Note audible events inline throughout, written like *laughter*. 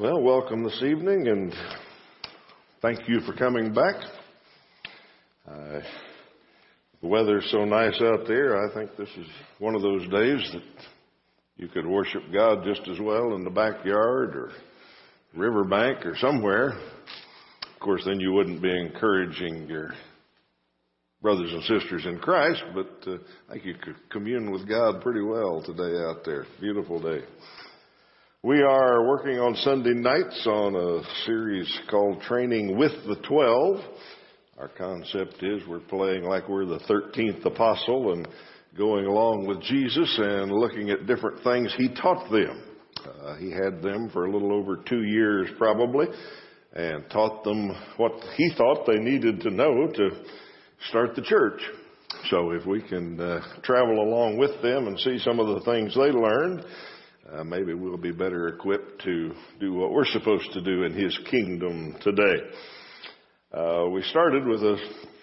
Well, welcome this evening and thank you for coming back. Uh, the weather's so nice out there. I think this is one of those days that you could worship God just as well in the backyard or riverbank or somewhere. Of course, then you wouldn't be encouraging your brothers and sisters in Christ, but uh, I think you could commune with God pretty well today out there. Beautiful day. We are working on Sunday nights on a series called Training with the Twelve. Our concept is we're playing like we're the 13th apostle and going along with Jesus and looking at different things he taught them. Uh, he had them for a little over two years probably and taught them what he thought they needed to know to start the church. So if we can uh, travel along with them and see some of the things they learned, uh, maybe we'll be better equipped to do what we're supposed to do in His kingdom today. Uh, we started with a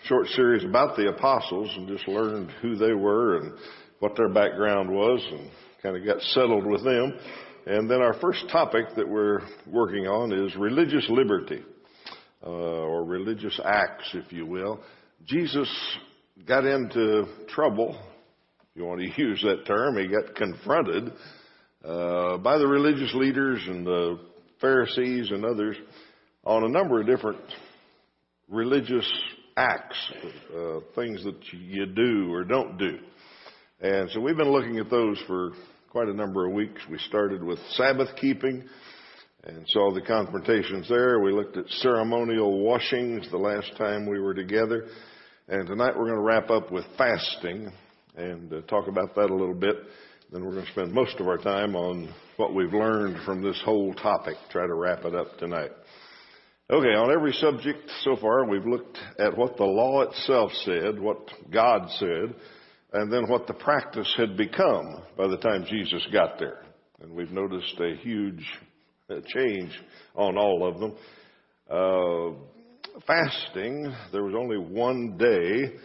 short series about the apostles and just learned who they were and what their background was and kind of got settled with them. And then our first topic that we're working on is religious liberty, uh, or religious acts, if you will. Jesus got into trouble, if you want to *laughs* use that term. He got confronted uh, by the religious leaders and the Pharisees and others on a number of different religious acts, uh, things that you do or don't do. And so we've been looking at those for quite a number of weeks. We started with Sabbath keeping and saw the confrontations there. We looked at ceremonial washings the last time we were together. And tonight we're going to wrap up with fasting and uh, talk about that a little bit. Then we're going to spend most of our time on what we've learned from this whole topic, try to wrap it up tonight. Okay, on every subject so far, we've looked at what the law itself said, what God said, and then what the practice had become by the time Jesus got there. And we've noticed a huge uh, change on all of them. Uh, fasting, there was only one day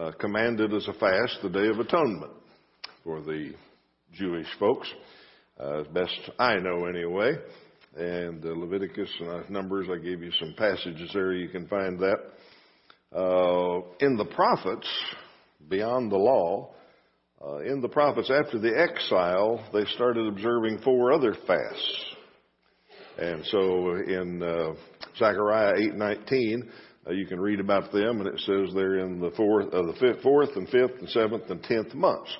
uh, commanded as a fast, the Day of Atonement for the Jewish folks, uh, as best I know anyway. And uh, Leviticus and uh, Numbers, I gave you some passages there. You can find that. Uh, in the prophets, beyond the law, uh, in the prophets after the exile, they started observing four other fasts. And so in uh, Zechariah 8:19, uh, you can read about them, and it says they're in the fourth, uh, the fifth, fourth and fifth and seventh and tenth months.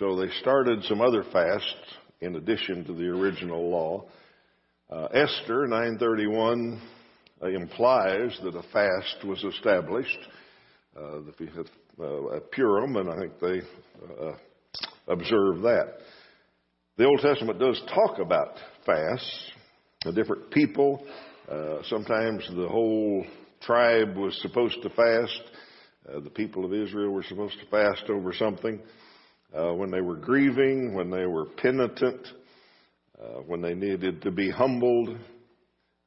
So they started some other fasts in addition to the original law. Uh, Esther 931 uh, implies that a fast was established, uh, the uh, Purim, and I think they uh, observe that. The Old Testament does talk about fasts, the different people. Uh, sometimes the whole tribe was supposed to fast. the people of Israel were supposed to fast over something uh, when they were grieving, when they were penitent, uh, when they needed to be humbled,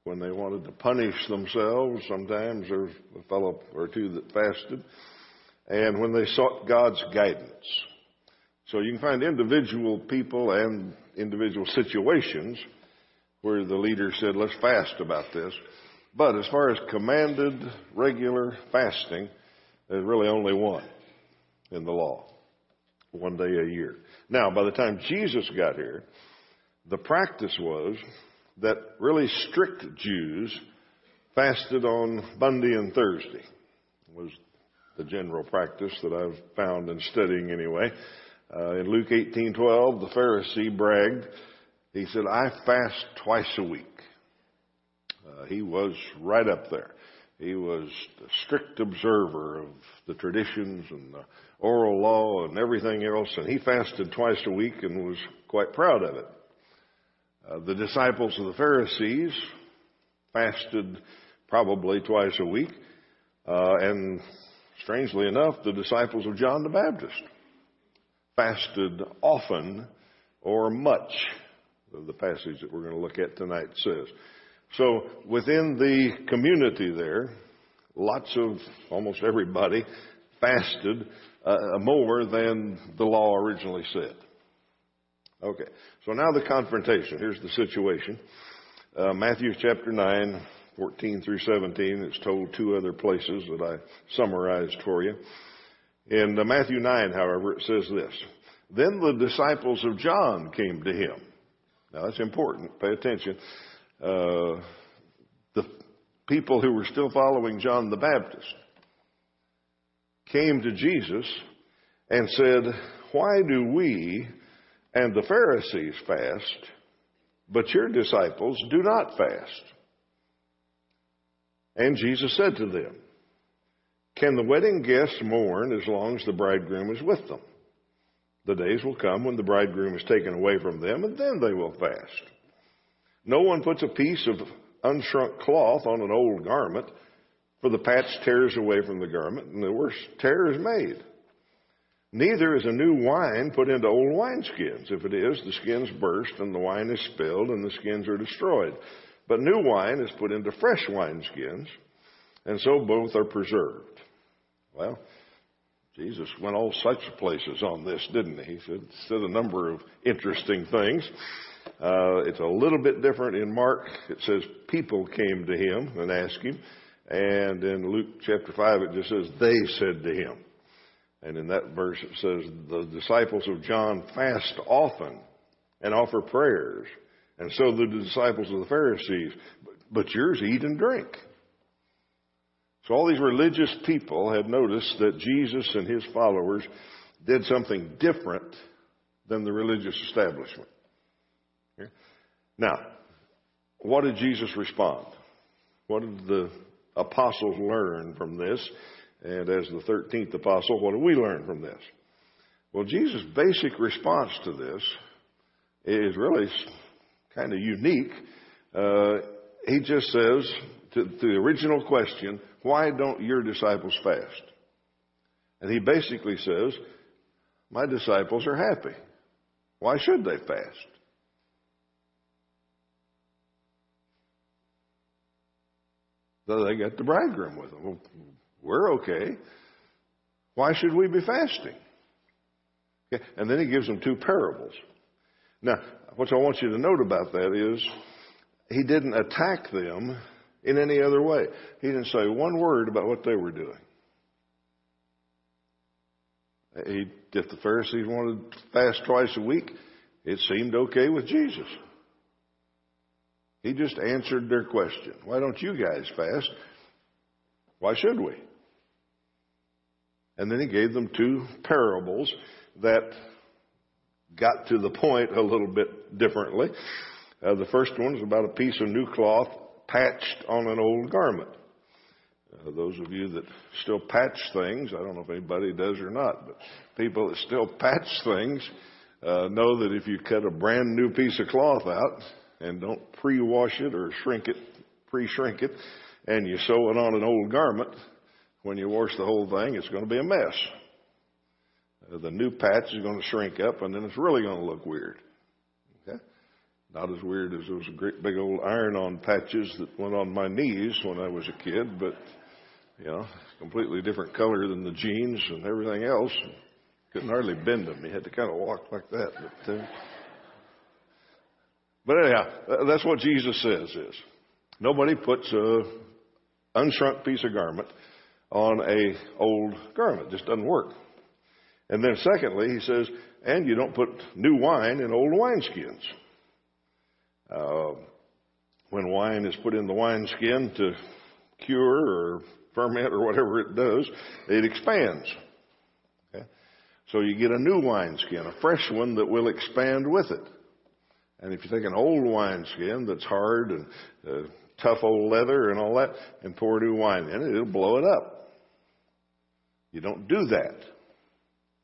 when they wanted to punish themselves. Sometimes there's a fellow or two that fasted, and when they sought God's guidance. So you can find individual people and individual situations where the leader said, let's fast about this. But as far as commanded regular fasting, there's really only one in the law one day a year. Now, by the time Jesus got here, the practice was that really strict Jews fasted on Monday and Thursday. Was the general practice that I've found in studying anyway. Uh, in Luke 18:12, the Pharisee bragged. He said, "I fast twice a week." Uh, he was right up there. He was a strict observer of the traditions and the oral law and everything else, and he fasted twice a week and was quite proud of it. Uh, the disciples of the Pharisees fasted probably twice a week, uh, and strangely enough, the disciples of John the Baptist fasted often or much. The passage that we're going to look at tonight says. So within the community there, lots of almost everybody fasted uh, more than the law originally said. Okay, so now the confrontation. Here's the situation. Uh, Matthew chapter 9, 14 through 17. It's told two other places that I summarized for you. In uh, Matthew 9, however, it says this. Then the disciples of John came to him. Now that's important. Pay attention. Uh, the people who were still following John the Baptist came to Jesus and said, Why do we and the Pharisees fast, but your disciples do not fast? And Jesus said to them, Can the wedding guests mourn as long as the bridegroom is with them? The days will come when the bridegroom is taken away from them, and then they will fast. No one puts a piece of unshrunk cloth on an old garment, for the patch tears away from the garment, and the worst tear is made. Neither is a new wine put into old wineskins. If it is, the skins burst, and the wine is spilled, and the skins are destroyed. But new wine is put into fresh wineskins, and so both are preserved. Well, Jesus went all such places on this, didn't he? He said, said a number of interesting things. Uh, it's a little bit different in Mark. It says people came to him and asked him. And in Luke chapter 5, it just says they said to him. And in that verse, it says the disciples of John fast often and offer prayers. And so the disciples of the Pharisees, but yours eat and drink. So all these religious people had noticed that Jesus and his followers did something different than the religious establishment. Now, what did Jesus respond? What did the apostles learn from this? And as the 13th apostle, what do we learn from this? Well, Jesus' basic response to this is really kind of unique. Uh, he just says to, to the original question, why don't your disciples fast? And he basically says, my disciples are happy. Why should they fast? So they got the bridegroom with them. Well, we're okay. Why should we be fasting? Okay. And then he gives them two parables. Now, what I want you to note about that is he didn't attack them in any other way. He didn't say one word about what they were doing. He, if the Pharisees wanted to fast twice a week, it seemed okay with Jesus. He just answered their question. Why don't you guys fast? Why should we? And then he gave them two parables that got to the point a little bit differently. Uh, the first one is about a piece of new cloth patched on an old garment. Uh, those of you that still patch things, I don't know if anybody does or not, but people that still patch things uh, know that if you cut a brand new piece of cloth out, and don't pre-wash it or shrink it, pre-shrink it, and you sew it on an old garment, when you wash the whole thing, it's going to be a mess. Uh, the new patch is going to shrink up, and then it's really going to look weird. Okay? Not as weird as those great big old iron-on patches that went on my knees when I was a kid, but you know, completely different color than the jeans and everything else. Couldn't hardly bend them. You had to kind of walk like that. But, uh, but anyhow, that's what Jesus says is nobody puts a unshrunk piece of garment on a old garment. It just doesn't work. And then secondly, he says, and you don't put new wine in old wineskins. Uh, when wine is put in the wineskin to cure or ferment or whatever it does, it expands. Okay? So you get a new wineskin, a fresh one that will expand with it. And if you take an old wineskin that's hard and uh, tough old leather and all that and pour new wine in it, it'll blow it up. You don't do that.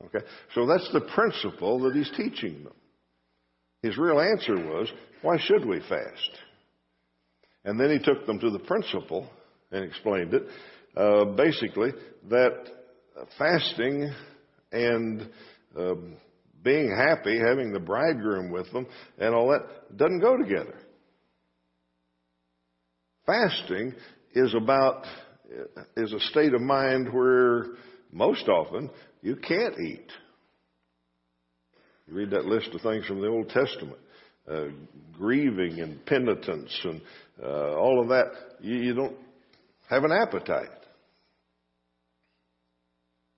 Okay? So that's the principle that he's teaching them. His real answer was, why should we fast? And then he took them to the principle and explained it. Uh, basically, that fasting and um, being happy, having the bridegroom with them, and all that doesn't go together. Fasting is about is a state of mind where most often you can't eat. You read that list of things from the Old Testament. Uh, grieving and penitence and uh, all of that, you, you, don't have an appetite.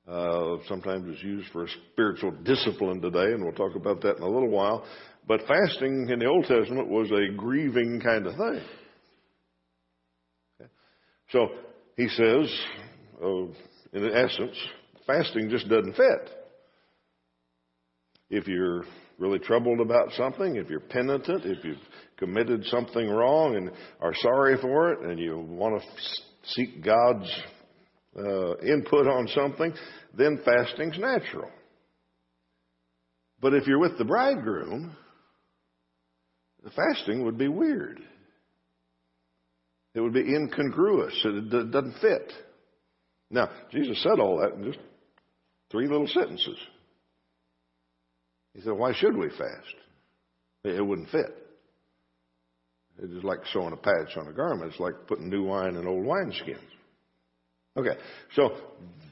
Uh, sometimes it's used for spiritual discipline today, and we'll talk about that in a little while. But fasting in the Old Testament was a grieving kind of thing. Okay. So he says, uh, in essence, fasting just doesn't fit. If you're really troubled about something, if you're penitent, if you've committed something wrong and are sorry for it, and you want to seek God's uh, input on something, then fasting's natural. But if you're with the bridegroom, the fasting would be weird. It would be incongruous. It doesn't fit. Now, Jesus said all that in just three little sentences. He said, Why should we fast? It wouldn't fit. It's like sewing a patch on a garment. It's like putting new wine in old wineskins. Okay, so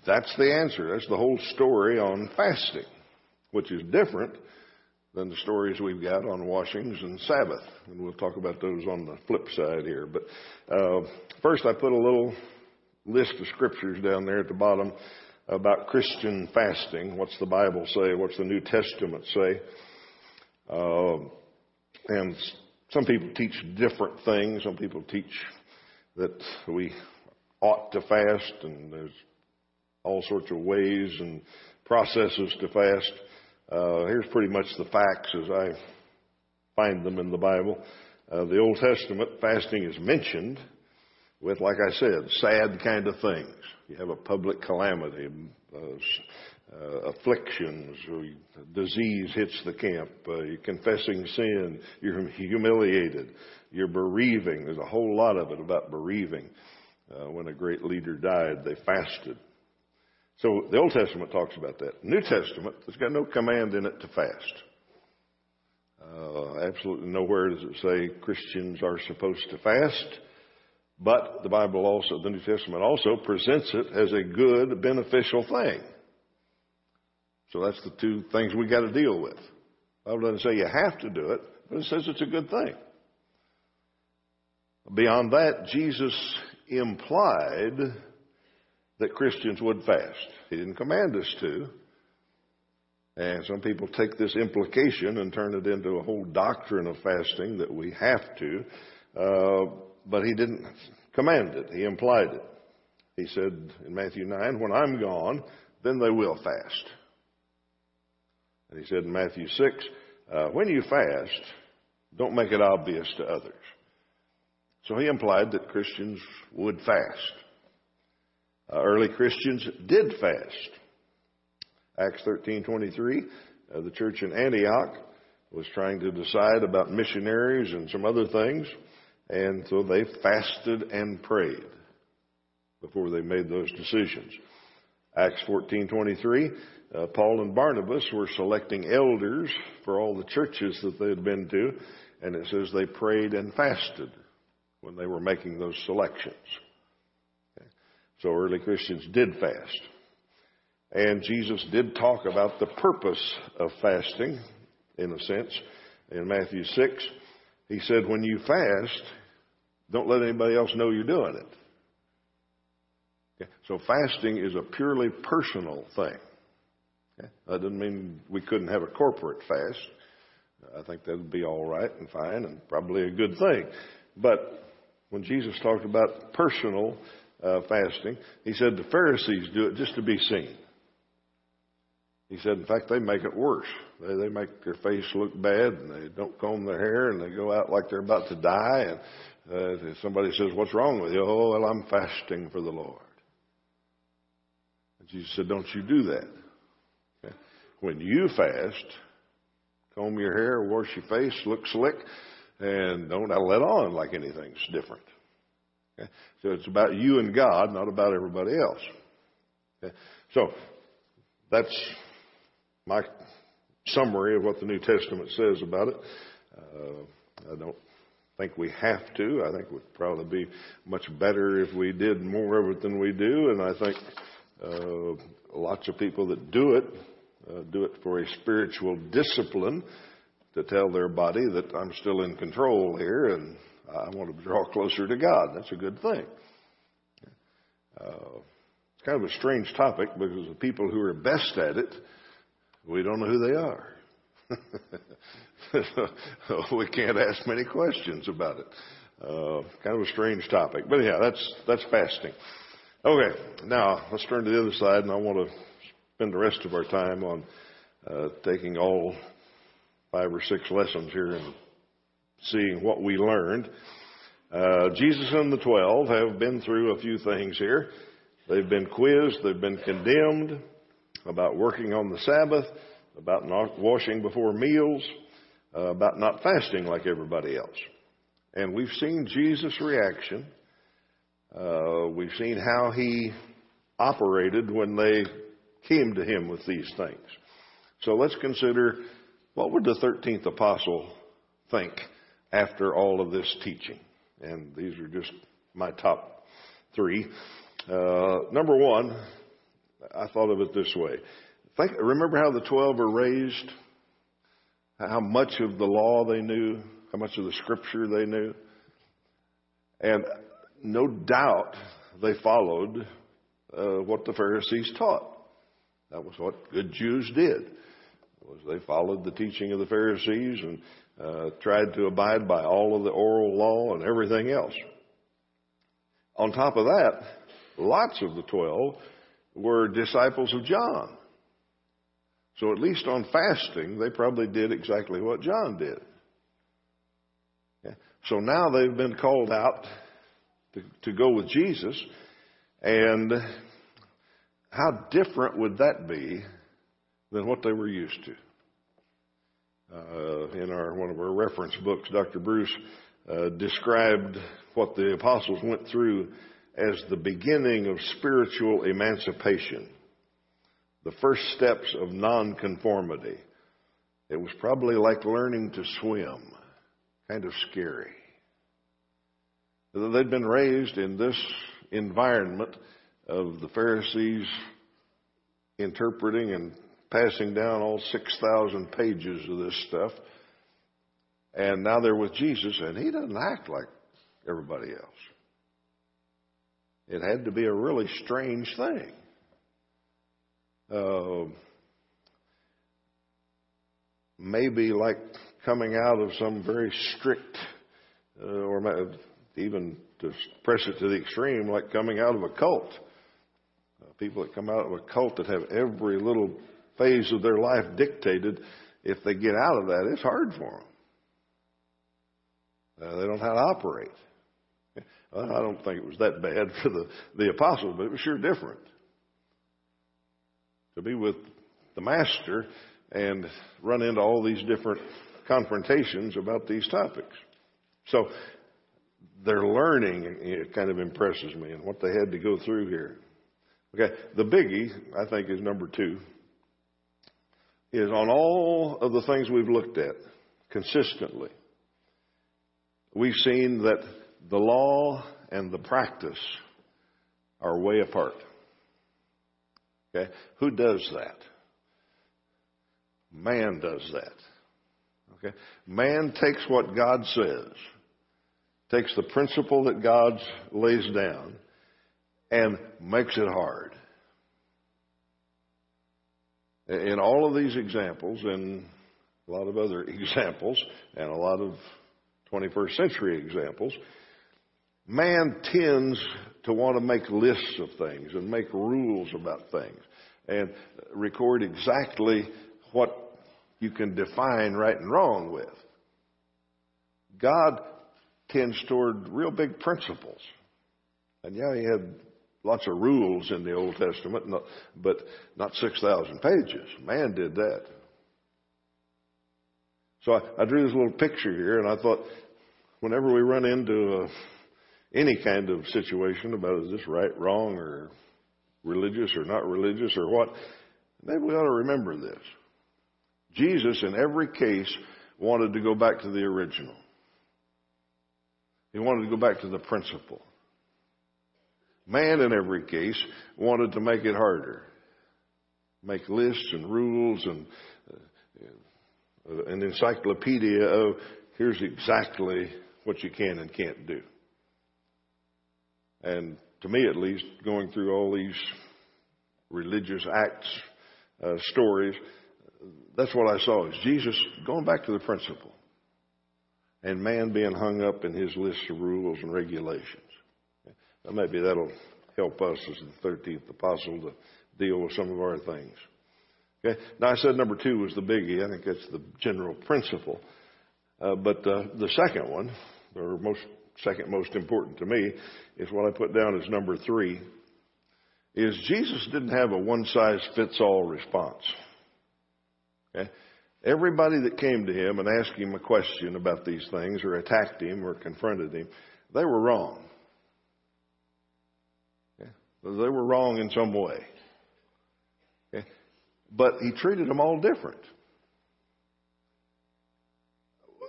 that's the answer. That's the whole story on fasting, which is different than the stories we've got on washings and Sabbath. And we'll talk about those on the flip side here. But uh, first, I put a little list of scriptures down there at the bottom about Christian fasting. What's the Bible say? What's the New Testament say? Uh, and some people teach different things. Some people teach that we ought to fast, and there's all sorts of ways and processes to fast. Uh, here's pretty much the facts as I find them in the Bible. Uh, the Old Testament fasting is mentioned with, like I said, sad kind of things. You have a public calamity, uh, uh, afflictions, disease hits the camp, uh, you're confessing sin, you're humiliated, you're bereaving. There's a whole lot of it about bereaving. Uh, when a great leader died, they fasted. So the Old Testament talks about that. New Testament, there's got no command in it to fast. Uh, absolutely nowhere does it say Christians are supposed to fast. But the Bible also, the New Testament also presents it as a good, beneficial thing. So that's the two things we got to deal with. The Bible doesn't say you have to do it, but it says it's a good thing. Beyond that, Jesus implied that Christians would fast. He didn't command us to. And some people take this implication and turn it into a whole doctrine of fasting that we have to. Uh, but he didn't command it, he implied it. He said in Matthew 9, When I'm gone, then they will fast. And he said in Matthew 6, uh, When you fast, don't make it obvious to others. So he implied that Christians would fast. Uh, early Christians did fast. Acts 13:23, uh, the church in Antioch was trying to decide about missionaries and some other things. And so they fasted and prayed before they made those decisions. Acts 14:23, uh, Paul and Barnabas were selecting elders for all the churches that they had been to, and it says they prayed and fasted when they were making those selections. So early Christians did fast. And Jesus did talk about the purpose of fasting, in a sense, in Matthew 6. He said, when you fast, don't let anybody else know you're doing it. Okay? So fasting is a purely personal thing. Okay? That doesn't mean we couldn't have a corporate fast. I think that would be all right and fine and probably a good thing. But when Jesus talked about personal uh, fasting, he said the Pharisees do it just to be seen. He said, in fact, they make it worse. They, they make their face look bad, and they don't comb their hair, and they go out like they're about to die. And uh, somebody says, "What's wrong with you?" Oh, well, I'm fasting for the Lord. And Jesus said, "Don't you do that. Okay? When you fast, comb your hair, wash your face, look slick, and don't let on like anything's different." Okay? So it's about you and God, not about everybody else. Okay? So that's my summary of what the New Testament says about it. Uh, I don't think we have to. I think it would probably be much better if we did more of it than we do. And I think uh, lots of people that do it uh, do it for a spiritual discipline to tell their body that I'm still in control here and I want to draw closer to God. That's a good thing. Uh, it's kind of a strange topic because the people who are best at it, we don't know who they are. *laughs* we can't ask many questions about it. Uh, kind of a strange topic, but yeah, that's that's fasting. Okay, now let's turn to the other side, and I want to spend the rest of our time on uh, taking all five or six lessons here and seeing what we learned. Uh, Jesus and the twelve have been through a few things here. They've been quizzed, they've been condemned about working on the Sabbath, about not washing before meals, uh, about not fasting like everybody else. And we've seen Jesus' reaction. Uh, we've seen how he operated when they came to him with these things. So let's consider what would the 13th apostle think after all of this teaching? And these are just my top three. Uh, number one, I thought of it this way. Think, remember how the 12 were raised? How much of the law they knew? How much of the scripture they knew? And no doubt they followed uh, what the Pharisees taught. That was what good Jews did. Was they followed the teaching of the Pharisees and uh, tried to abide by all of the oral law and everything else. On top of that, lots of the twelve were disciples of John. So at least on fasting, they probably did exactly what John did. So now they've been called out to, to go with Jesus, and how different would that be than what they were used to? Uh, in our one of our reference books, Dr. Bruce uh, described what the apostles went through as the beginning of spiritual emancipation, the first steps of nonconformity. It was probably like learning to swim, kind of scary. They'd been raised in this environment of the Pharisees interpreting and passing down all 6,000 pages of this stuff. And now they're with Jesus, and he doesn't act like everybody else. It had to be a really strange thing. Uh, maybe like coming out of some very strict, uh, or even to press it to the extreme, like coming out of a cult. Uh, people that come out of a cult that have every little phase of their life dictated, if they get out of that, it's hard for them. Uh, they don't know how to operate. Well, I don't think it was that bad for the, the apostles, but it was sure different. To be with the master and run into all these different confrontations about these topics. So their learning it kind of impresses me and what they had to go through here. Okay, the biggie, I think, is number two is on all of the things we've looked at consistently, we've seen that the law and the practice are way apart. Okay? Who does that? Man does that. Okay? Man takes what God says, takes the principle that God lays down, and makes it hard. In all of these examples, and a lot of other *laughs* examples, and a lot of 21st century examples, man tends to want to make lists of things and make rules about things and record exactly what you can define right and wrong with. God tends toward real big principles. And yeah, he had lots of rules in the Old Testament, but not 6,000 pages. Man did that. So I, I, drew this little picture here, and I thought, whenever we run into a, any kind of situation about is this right, wrong, or religious or not religious or what, maybe we ought to remember this. Jesus, in every case, wanted to go back to the original. He wanted to go back to the principle. Man, in every case, wanted to make it harder. make lists and rules and uh, an encyclopedia of here's exactly what you can and can't do. And to me, at least, going through all these religious acts, uh, stories, that's what I saw is Jesus going back to the principle and man being hung up in his list of rules and regulations. Maybe that'll help us as the 13th apostle to deal with some of our things. Okay. Now I said number two was the biggie. I think that's the general principle. Uh, but uh, the second one, or most second most important to me, is what I put down as number three. Is Jesus didn't have a one size fits all response. Okay? Everybody that came to him and asked him a question about these things, or attacked him, or confronted him, they were wrong. They were wrong in some way. But he treated them all different.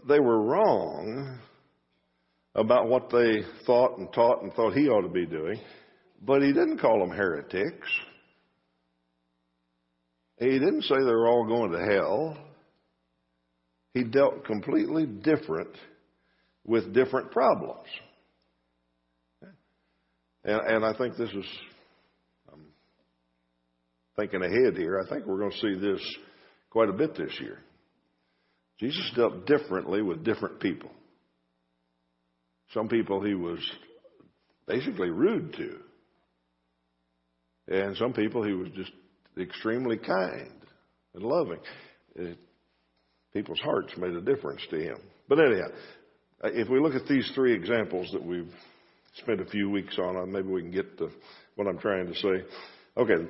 They were wrong about what they thought and taught and thought he ought to be doing, but he didn't call them heretics. He didn't say they were all going to hell. He dealt completely different with different problems. And, and I think this is, I'm thinking ahead here, I think we're going to see this quite a bit this year. Jesus dealt differently with different people. Some people he was basically rude to. And some people he was just extremely kind and loving. It, people's hearts made a difference to him. But anyhow, if we look at these three examples that we've spent a few weeks on, maybe we can get to what I'm trying to say. Okay,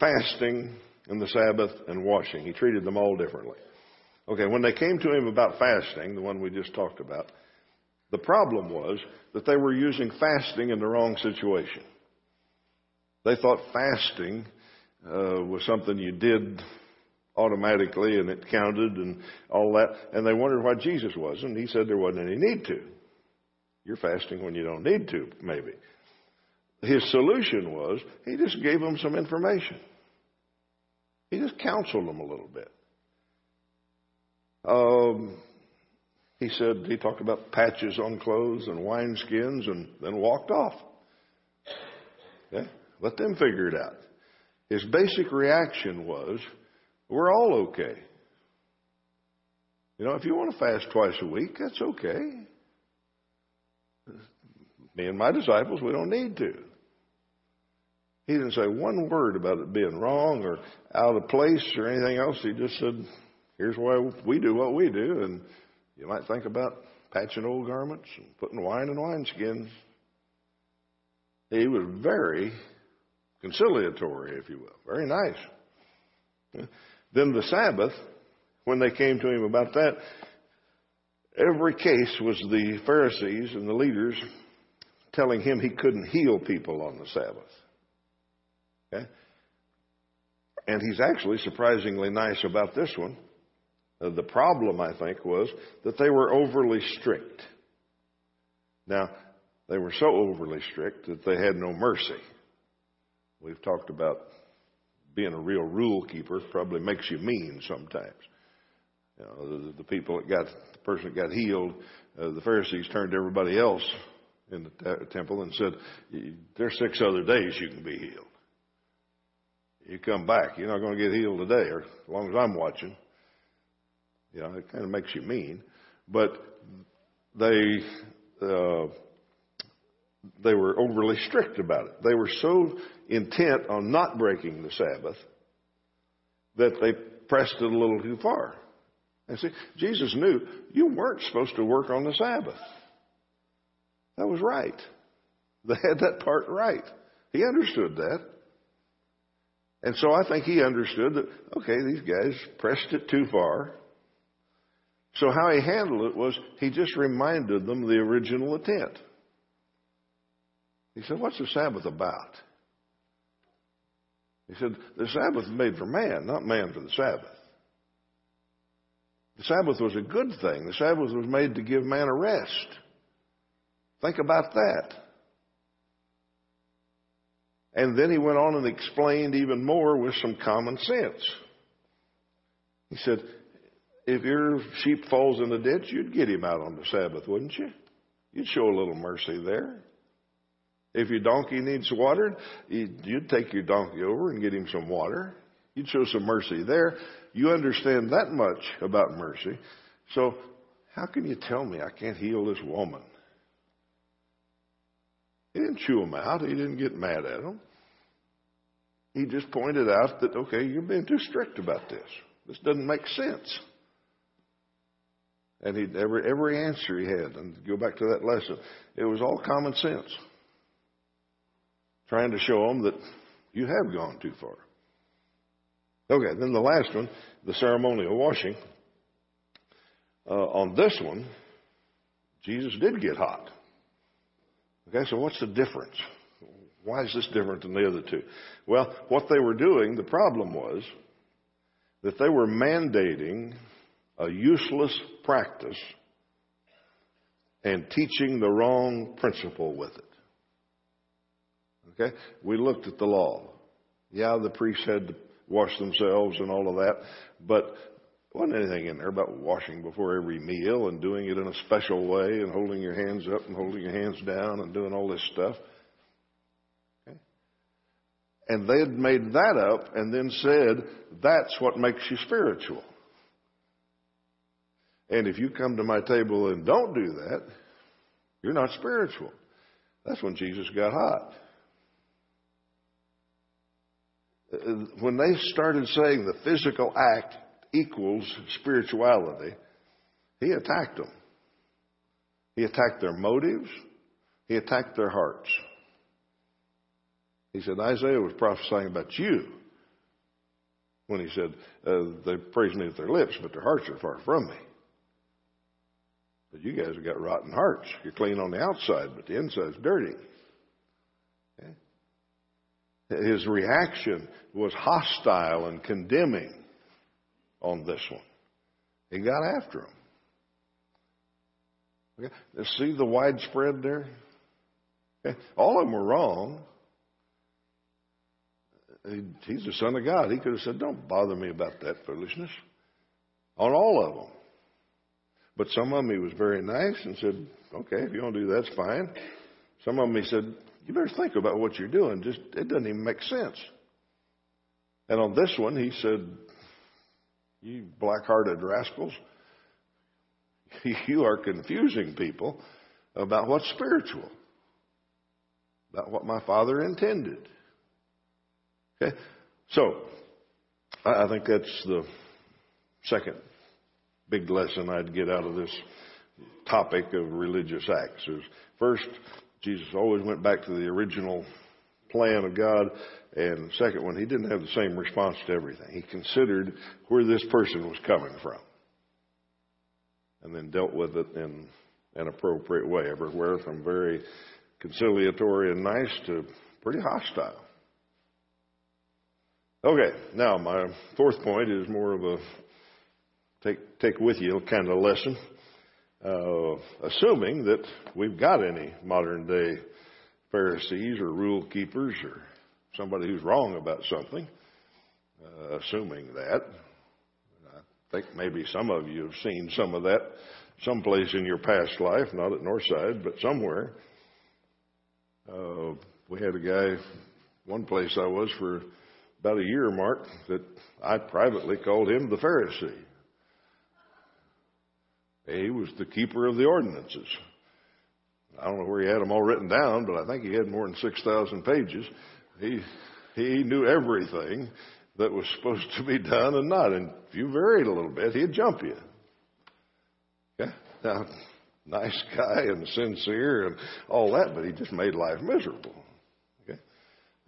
fasting and the Sabbath and washing. He treated them all differently. Okay, when they came to him about fasting, the one we just talked about, the problem was that they were using fasting in the wrong situation. They thought fasting uh, was something you did automatically and it counted and all that, and they wondered why Jesus wasn't. He said there wasn't any need to. You're fasting when you don't need to, maybe. His solution was he just gave them some information. He just counseled them a little bit. Um, he said he talked about patches on clothes and wineskins and then walked off. Okay? Let them figure it out. His basic reaction was, we're all okay. You know, if you want to fast twice a week, that's okay. Me and my disciples, we don't need to. He didn't say one word about it being wrong or out of place or anything else. He just said, here's why we do what we do. And you might think about patching old garments and putting wine in wineskins. He was very conciliatory, if you will. Very nice. Then the Sabbath, when they came to him about that, every case was the Pharisees and the leaders telling him he couldn't heal people on the Sabbath. Okay? And he's actually surprisingly nice about this one. Uh, the problem, I think, was that they were overly strict. Now, they were so overly strict that they had no mercy. We've talked about being a real rule keeper probably makes you mean sometimes. You know, the, the people that got the person that got healed, uh, the Pharisees turned to everybody else in the temple and said, "There's six other days you can be healed. You come back, you're not going to get healed today, or as long as I'm watching." You know, it kind of makes you mean, but they uh, they were overly strict about it. They were so intent on not breaking the Sabbath that they pressed it a little too far. And see, Jesus knew you weren't supposed to work on the Sabbath. That was right. *laughs* They had that part right. He understood that. And so I think he understood that, okay, these guys pressed it too far. So how he handled it was he just reminded them the original intent. He said, What's the Sabbath about? He said, The Sabbath is made for man, not man for the Sabbath. The Sabbath was a good thing. The Sabbath was made to give man a rest. Think about that. And then he went on and explained even more with some common sense. He said, if your sheep falls in the ditch, you'd get him out on the Sabbath, wouldn't you? You'd show a little mercy there. If your donkey needs water, you'd take your donkey over and get him some water. You'd show some mercy there. You understand that much about mercy. So, how can you tell me I can't heal this woman? He didn't chew them out. He didn't get mad at them. He just pointed out that, okay, you're being too strict about this. This doesn't make sense. And he every every answer he had, and go back to that lesson, it was all common sense. Trying to show them that you have gone too far. Okay, then the last one, the ceremonial washing. Uh, on this one, Jesus did get hot. Okay, so what's the difference? Why is this different than the other two? Well, what they were doing, the problem was that they were mandating a useless practice and teaching the wrong principle with it. Okay? We looked at the law. Yeah, the priests had to wash themselves and all of that, but wasn't anything in there about washing before every meal and doing it in a special way and holding your hands up and holding your hands down and doing all this stuff. Okay? And they had made that up and then said, that's what makes you spiritual. And if you come to my table and don't do that, you're not spiritual. That's when Jesus got hot. Uh, uh, when they started saying the physical act equals spirituality, he attacked them. He attacked their motives. He attacked their hearts. He said, Isaiah was prophesying about you when he said, uh, they praise me with their lips, but their hearts are far from me. But you guys have got rotten hearts. You're clean on the outside, but the inside's dirty. Okay? His reaction was hostile and condemning on this one. He got after him. Okay? See the widespread there? All of them were wrong. He's the Son of God. He could have said, Don't bother me about that foolishness. On all of them. But some of them he was very nice and said, Okay, if you want to do that, that's fine. Some of them he said, You better think about what you're doing. Just it doesn't even make sense. And on this one he said, You black hearted rascals, *laughs* you are confusing people about what's spiritual. About what my father intended. Okay? So, I think that's the second big lesson I'd get out of this topic of religious acts. Is first, Jesus always went back to the original plan of God, and second one, he didn't have the same response to everything. He considered where this person was coming from, and then dealt with it in an appropriate way everywhere, from very conciliatory and nice to pretty hostile. Okay, now my fourth point is more of a take take with you kind of lesson. Uh, assuming that we've got any modern day Pharisees or rule keepers or somebody who's wrong about something, uh, assuming that. I think maybe some of you have seen some of that someplace in your past life, not at Northside, but somewhere. Uh, we had a guy, one place I was for about a year, Mark, that I privately called him the Pharisee. He was the keeper of the ordinances. I don't know where he had them all written down, but I think he had more than 6,000 pages. He, he knew everything that was supposed to be done and not. And if you varied a little bit, he'd jump you. Yeah. Now, nice guy and sincere and all that, but he just made life miserable. Okay.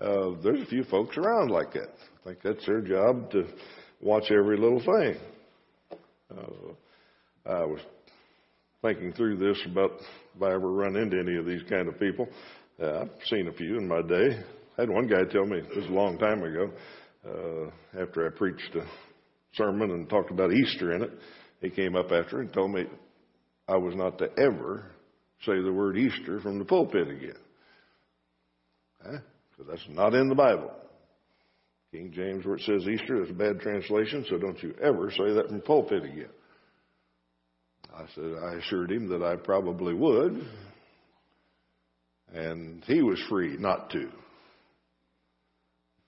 Uh, there's a few folks around like that. I think that's their job to watch every little thing. Uh, I was thinking through this about if I ever run into any of these kind of people. Uh, I've seen a few in my day. I had one guy tell me this was a long time ago, uh, after I preached a sermon and talked about Easter in it. He came up after and told me I was not to ever say the word Easter from the pulpit again. Huh? Because that's not in the Bible. King James, where it says Easter, is a bad translation, so don't you ever say that from the pulpit again. I said, I assured him that I probably would, and he was free not to.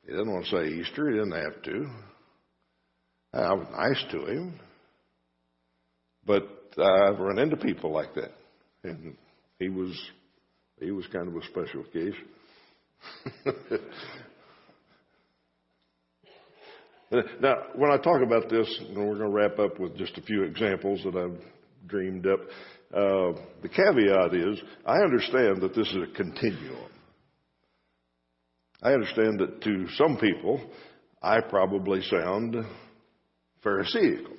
He didn't want to say Easter, he didn't have to. I was nice to him, but I've run into people like that, and he was he was kind of a special case. *laughs* now, when I talk about this, and we're going to wrap up with just a few examples that I've dreamed up. Uh, the caveat is, I understand that this is a continuum. I understand that to some people, I probably sound Pharisaical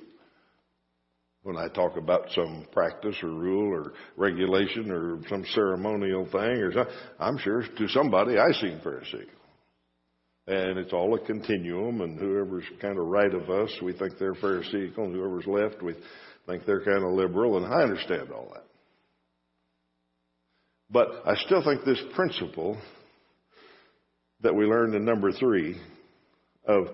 when I talk about some practice or rule or regulation or some ceremonial thing or something. I'm sure to somebody I seem Pharisaical. And it's all a continuum, and whoever's kind of right of us, we think they're Pharisaical, and whoever's left, we think they're kind of liberal, and I understand all that. But I still think this principle that we learned in number three of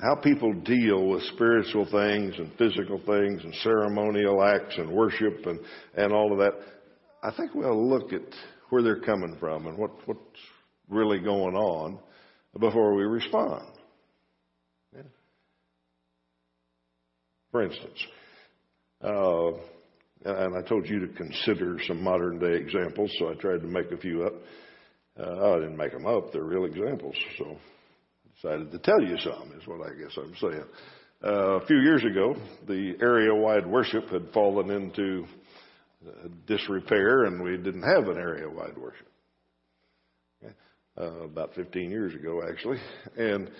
how people deal with spiritual things and physical things and ceremonial acts and worship and, and all of that, I think we ought to look at where they're coming from and what, what's really going on before we respond. Yeah. For instance, uh, and I told you to consider some modern day examples, so I tried to make a few up. Uh, I didn't make them up; they're real examples. So decided to tell you some. Is what I guess I'm saying. Uh, a few years ago, the area-wide worship had fallen into uh, disrepair, and we didn't have an area-wide worship. Okay. Uh, about 15 years ago, actually, and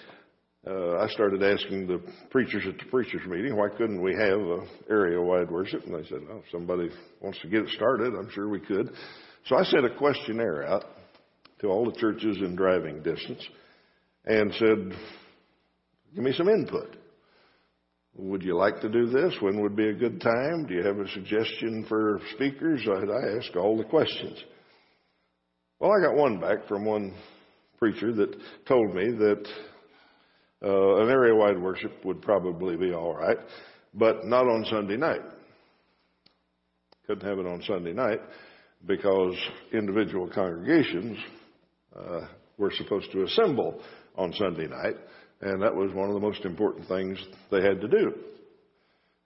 uh, I started asking the preachers at the preachers meeting, why couldn't we have an area-wide worship? And they said, oh, if somebody wants to get it started, I'm sure we could. So I sent a questionnaire out to all the churches in driving distance and said, give me some input. Would you like to do this? When would be a good time? Do you have a suggestion for speakers? I asked all the questions. Well, I got one back from one preacher that told me that uh, an area wide worship would probably be all right, but not on Sunday night. Couldn't have it on Sunday night because individual congregations uh, were supposed to assemble on Sunday night, and that was one of the most important things they had to do.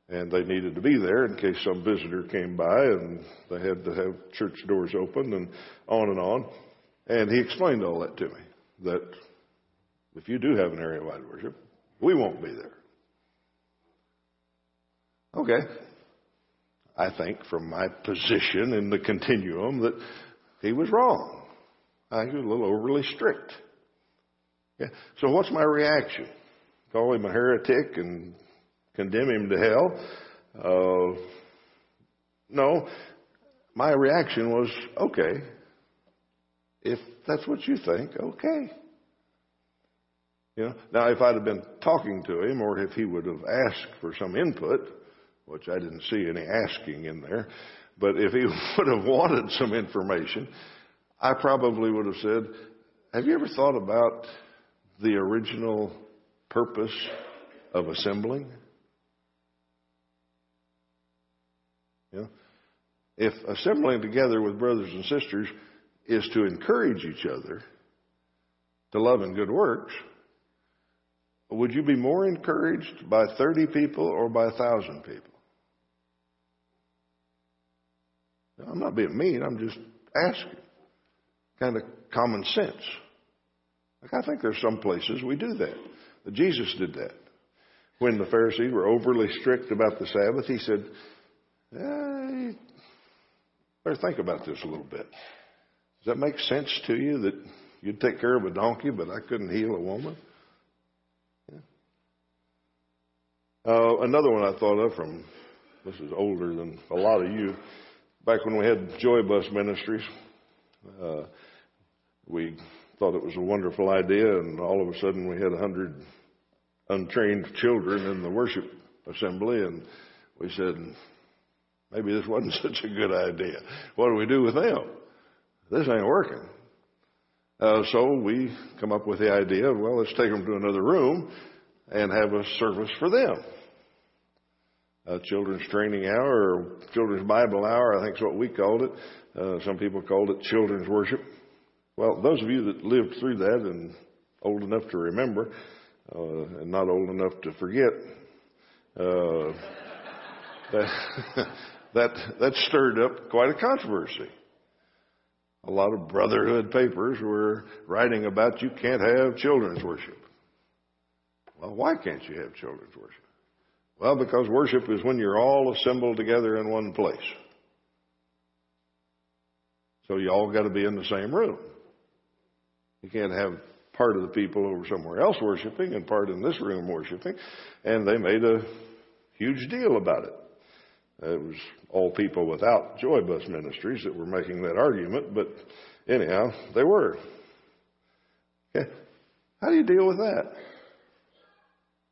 And they needed to be there in case some visitor came by, and they had to have church doors open, and on and on. And he explained all that to me that if you do have an area wide worship, we won't be there. Okay. I think from my position in the continuum that he was wrong. I was a little overly strict. Yeah. So what's my reaction? Call him a heretic and condemn him to hell? Uh, no. My reaction was, okay. If that's what you think, okay. You know, now if I'd have been talking to him or if he would have asked for some input, which I didn't see any asking in there, but if he *laughs* would have wanted some information, I probably would have said, have you ever thought about the original purpose of assembling? If assembling together with brothers and sisters is to encourage each other to love and good works, would you be more encouraged by 30 people or by 1,000 people? I'm not being mean, I'm just asking. Kind of common sense. Like I think there's some places we do that. Jesus did that. When the Pharisees were overly strict about the Sabbath, he said, eh, better think about this a little bit. Does that make sense to you that you'd take care of a donkey, but I couldn't heal a woman? Uh, another one I thought of from, this is older than a lot of you, back when we had Joy Bus Ministries, uh, we thought it was a wonderful idea, and all of a sudden we had a hundred untrained children in the worship assembly, and we said, maybe this wasn't *laughs* such a good idea. What do we do with them? This ain't working. Uh, so we come up with the idea, of, well, let's take them to another room and have a service for them. A children's training hour or children's Bible hour, I think is what we called it. Uh, some people called it children's worship. Well, those of you that lived through that and old enough to remember, uh, and not old enough to forget, uh, *laughs* that, *laughs* that, that stirred up quite a controversy. A lot of brotherhood papers were writing about you can't have children's worship. Well, why can't you have children's worship? Well, because worship is when you're all assembled together in one place. So you all got to be in the same room. You can't have part of the people over somewhere else worshiping and part in this room worshiping. And they made a huge deal about it. It was all people without Joy Bus Ministries that were making that argument, but anyhow, they were. Okay. How do you deal with that?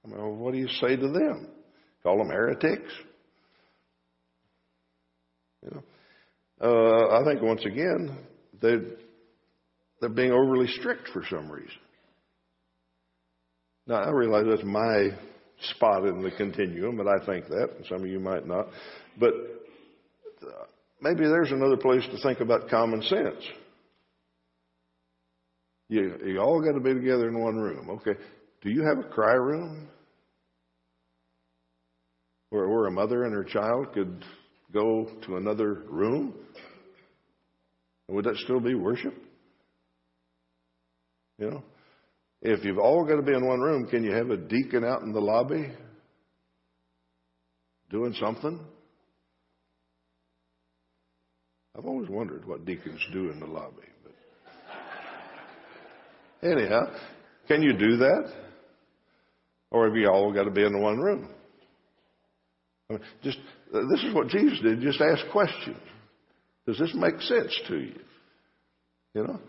I mean, what do you say to them? Call them heretics? You know, uh, I think once again they they're being overly strict for some reason. Now I realize that's my spot in the continuum, but I think that, and some of you might not. But uh, maybe there's another place to think about common sense. You, you all got to be together in one room. Okay. Do you have a cry room? Where, where a mother and her child could go to another room? Would that still be worship? You know? If you've all got to be in one room, can you have a deacon out in the lobby doing something? I've always wondered what deacons do in the lobby. But *laughs* anyhow, can you do that? Or have you all got to be in one room? I mean, just this is what Jesus did. Just ask questions. Does this make sense to you? You know,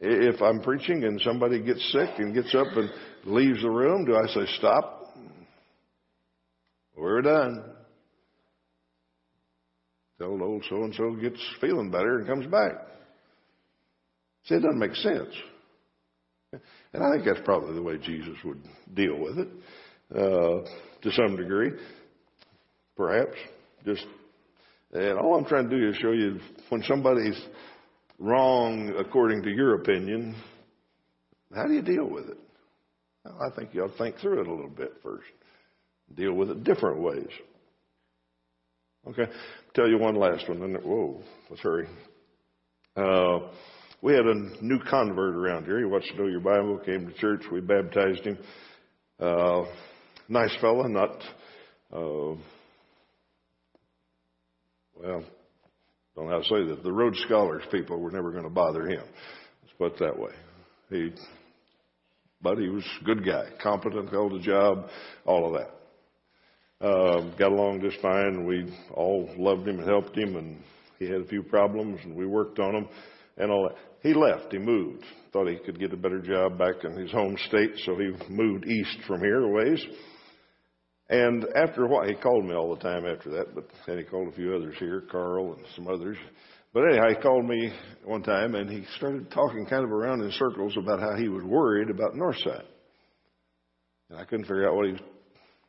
if I'm preaching and somebody gets sick and gets up and leaves the room, do I say, stop? We're done. Tell old so and so gets feeling better and comes back. See, it doesn't make sense. And I think that's probably the way Jesus would deal with it uh, to some degree, perhaps. Just, and all I'm trying to do is show you when somebody's wrong according to your opinion, how do you deal with it? Well, I think you ought to think through it a little bit first. Deal with it different ways. Okay, tell you one last one. Then, whoa, let's hurry. Uh, we had a new convert around here. He wants to know your Bible. Came to church. We baptized him. Uh, nice fella, not uh, well how to say that. The Rhodes Scholars people were never going to bother him. Let's put it that way. He, but he was a good guy, competent, held a job, all of that. Uh, got along just fine. We all loved him and helped him, and he had a few problems, and we worked on them, and all that. He left. He moved. Thought he could get a better job back in his home state, so he moved east from here a ways. And after a while, he called me all the time after that, but then he called a few others here, Carl and some others. But anyhow, he called me one time and he started talking kind of around in circles about how he was worried about Northside. And I couldn't figure out what he was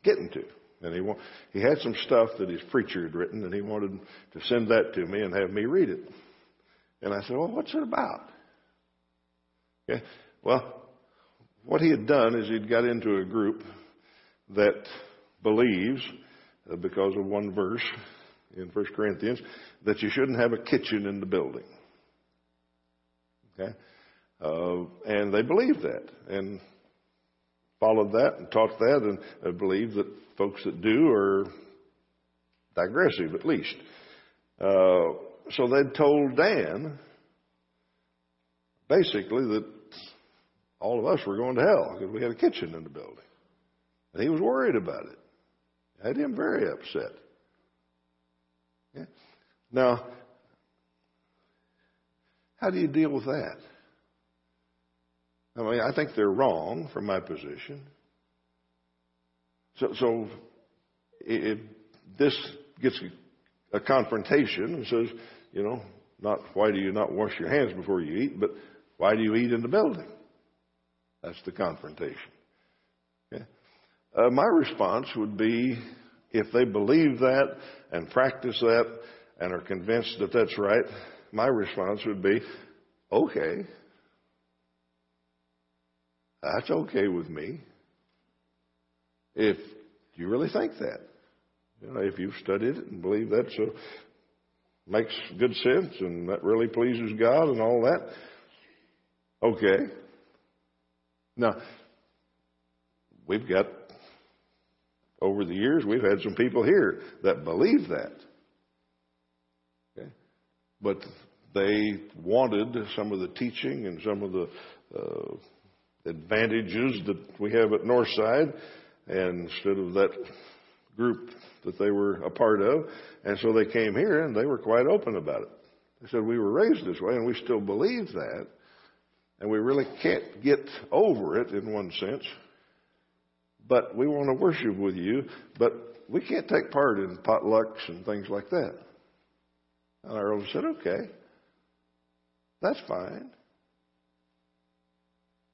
getting to. And he, he had some stuff that his preacher had written and he wanted to send that to me and have me read it. And I said, well, what's it about? Okay. Well, what he had done is he'd got into a group that believes, uh, because of one verse in 1 Corinthians, that you shouldn't have a kitchen in the building. Okay? Uh, and they believed that and followed that and taught that and uh, believed that folks that do are digressive at least. Uh, so they'd told Dan basically that all of us were going to hell because we had a kitchen in the building. And he was worried about it had him very upset. Yeah. Now, how do you deal with that? I mean, I think they're wrong from my position. So, so if this gets a confrontation and says, you know, not why do you not wash your hands before you eat, but Why do you eat in the building? That's the confrontation. Uh, my response would be if they believe that and practice that and are convinced that that's right, my response would be, okay, that's okay with me. If you really think that, you know, if you've studied it and believe that so makes good sense and that really pleases God and all that, okay. Now, we've got over the years we've had some people here that believe that. Okay? But they wanted some of the teaching and some of the uh, advantages that we have at Northside, and instead of that group that they were a part of, and so they came here and they were quite open about it. They said we were raised this way, and we still believe that, and we really can't get over it in one sense. But we want to worship with you, but we can't take part in potlucks and things like that. And our elder said, okay, that's fine.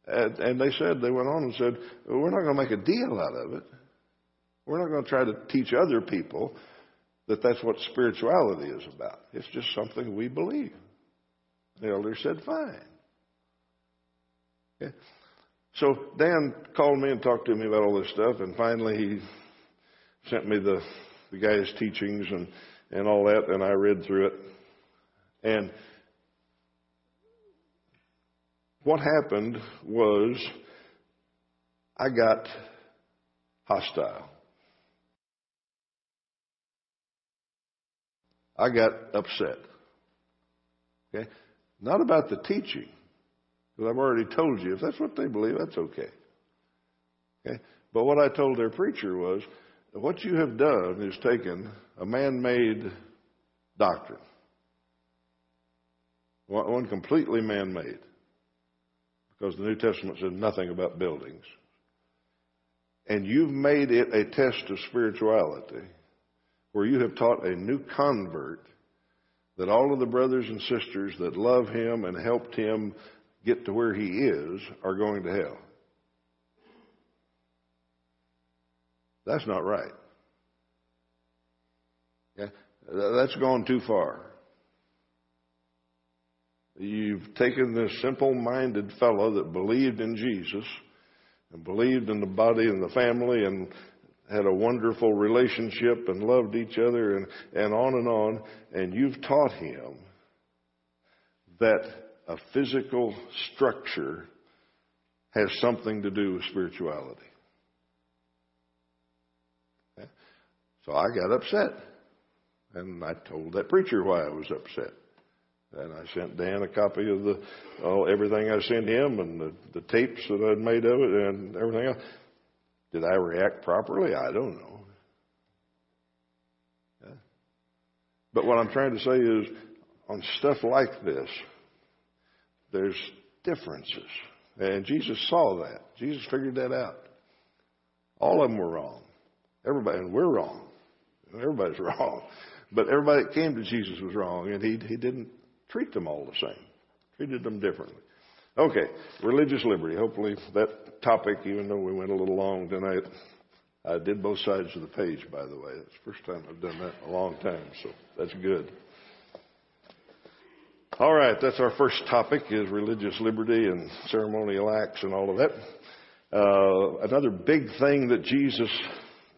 And, and they said, they went on and said, we're not going to make a deal out of it. We're not going to try to teach other people that that's what spirituality is about. It's just something we believe. The elder said, fine. So Dan called me and talked to me about all this stuff, and finally he sent me the, the guy's teachings and, and all that, and I read through it. And what happened was I got hostile. I got upset. Okay? Not about the teaching, because I've already told you if that's what they believe, that's okay. Okay? But what I told their preacher was, what you have done is taken a man made doctrine, one completely man made, because the New Testament says nothing about buildings. And you've made it a test of spirituality where you have taught a new convert that all of the brothers and sisters that love him and helped him get to where he is are going to hell. That's not right. Yeah? That's gone too far. You've taken this simple minded fellow that believed in Jesus and believed in the body and the family and had a wonderful relationship and loved each other and, and on and on, and you've taught him that a physical structure has something to do with spirituality. So I got upset. And I told that preacher why I was upset. And I sent Dan a copy of the everything I sent him and the, the tapes that I'd made of it and everything else. Did I react properly? I don't know. But what I'm trying to say is on stuff like this, there's differences. And Jesus saw that. Jesus figured that out. All of them were wrong. Everybody, and we're wrong. Everybody's *laughs* wrong. But everybody that came to Jesus was wrong, and he, he didn't treat them all the same. Treated them differently. Okay, religious liberty. Hopefully that topic, even though we went a little long tonight, I did both sides of the page, by the way. It's the first time I've done that in a long time, so that's good. All right, that's our first topic is religious liberty and ceremonial acts and all of that. Uh, another big thing that Jesus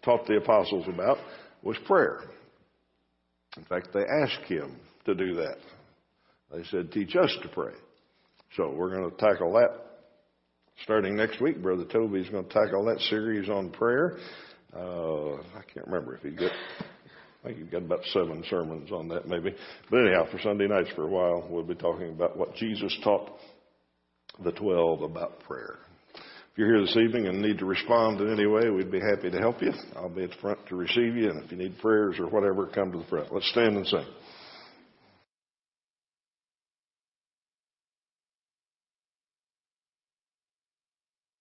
taught the apostles about was prayer. In fact, they asked him to do that. They said, teach us to pray. So we're going to tackle that starting next week. Brother Toby's going to tackle that series on prayer. Uh, I can't remember if he got, I think he got about seven sermons on that maybe. But anyhow, for Sunday nights for a while, we'll be talking about what Jesus taught the twelve about prayer. If you're here this evening and need to respond in any way, we'd be happy to help you. I'll be at the front to receive you, and if you need prayers or whatever, come to the front. Let's stand and sing.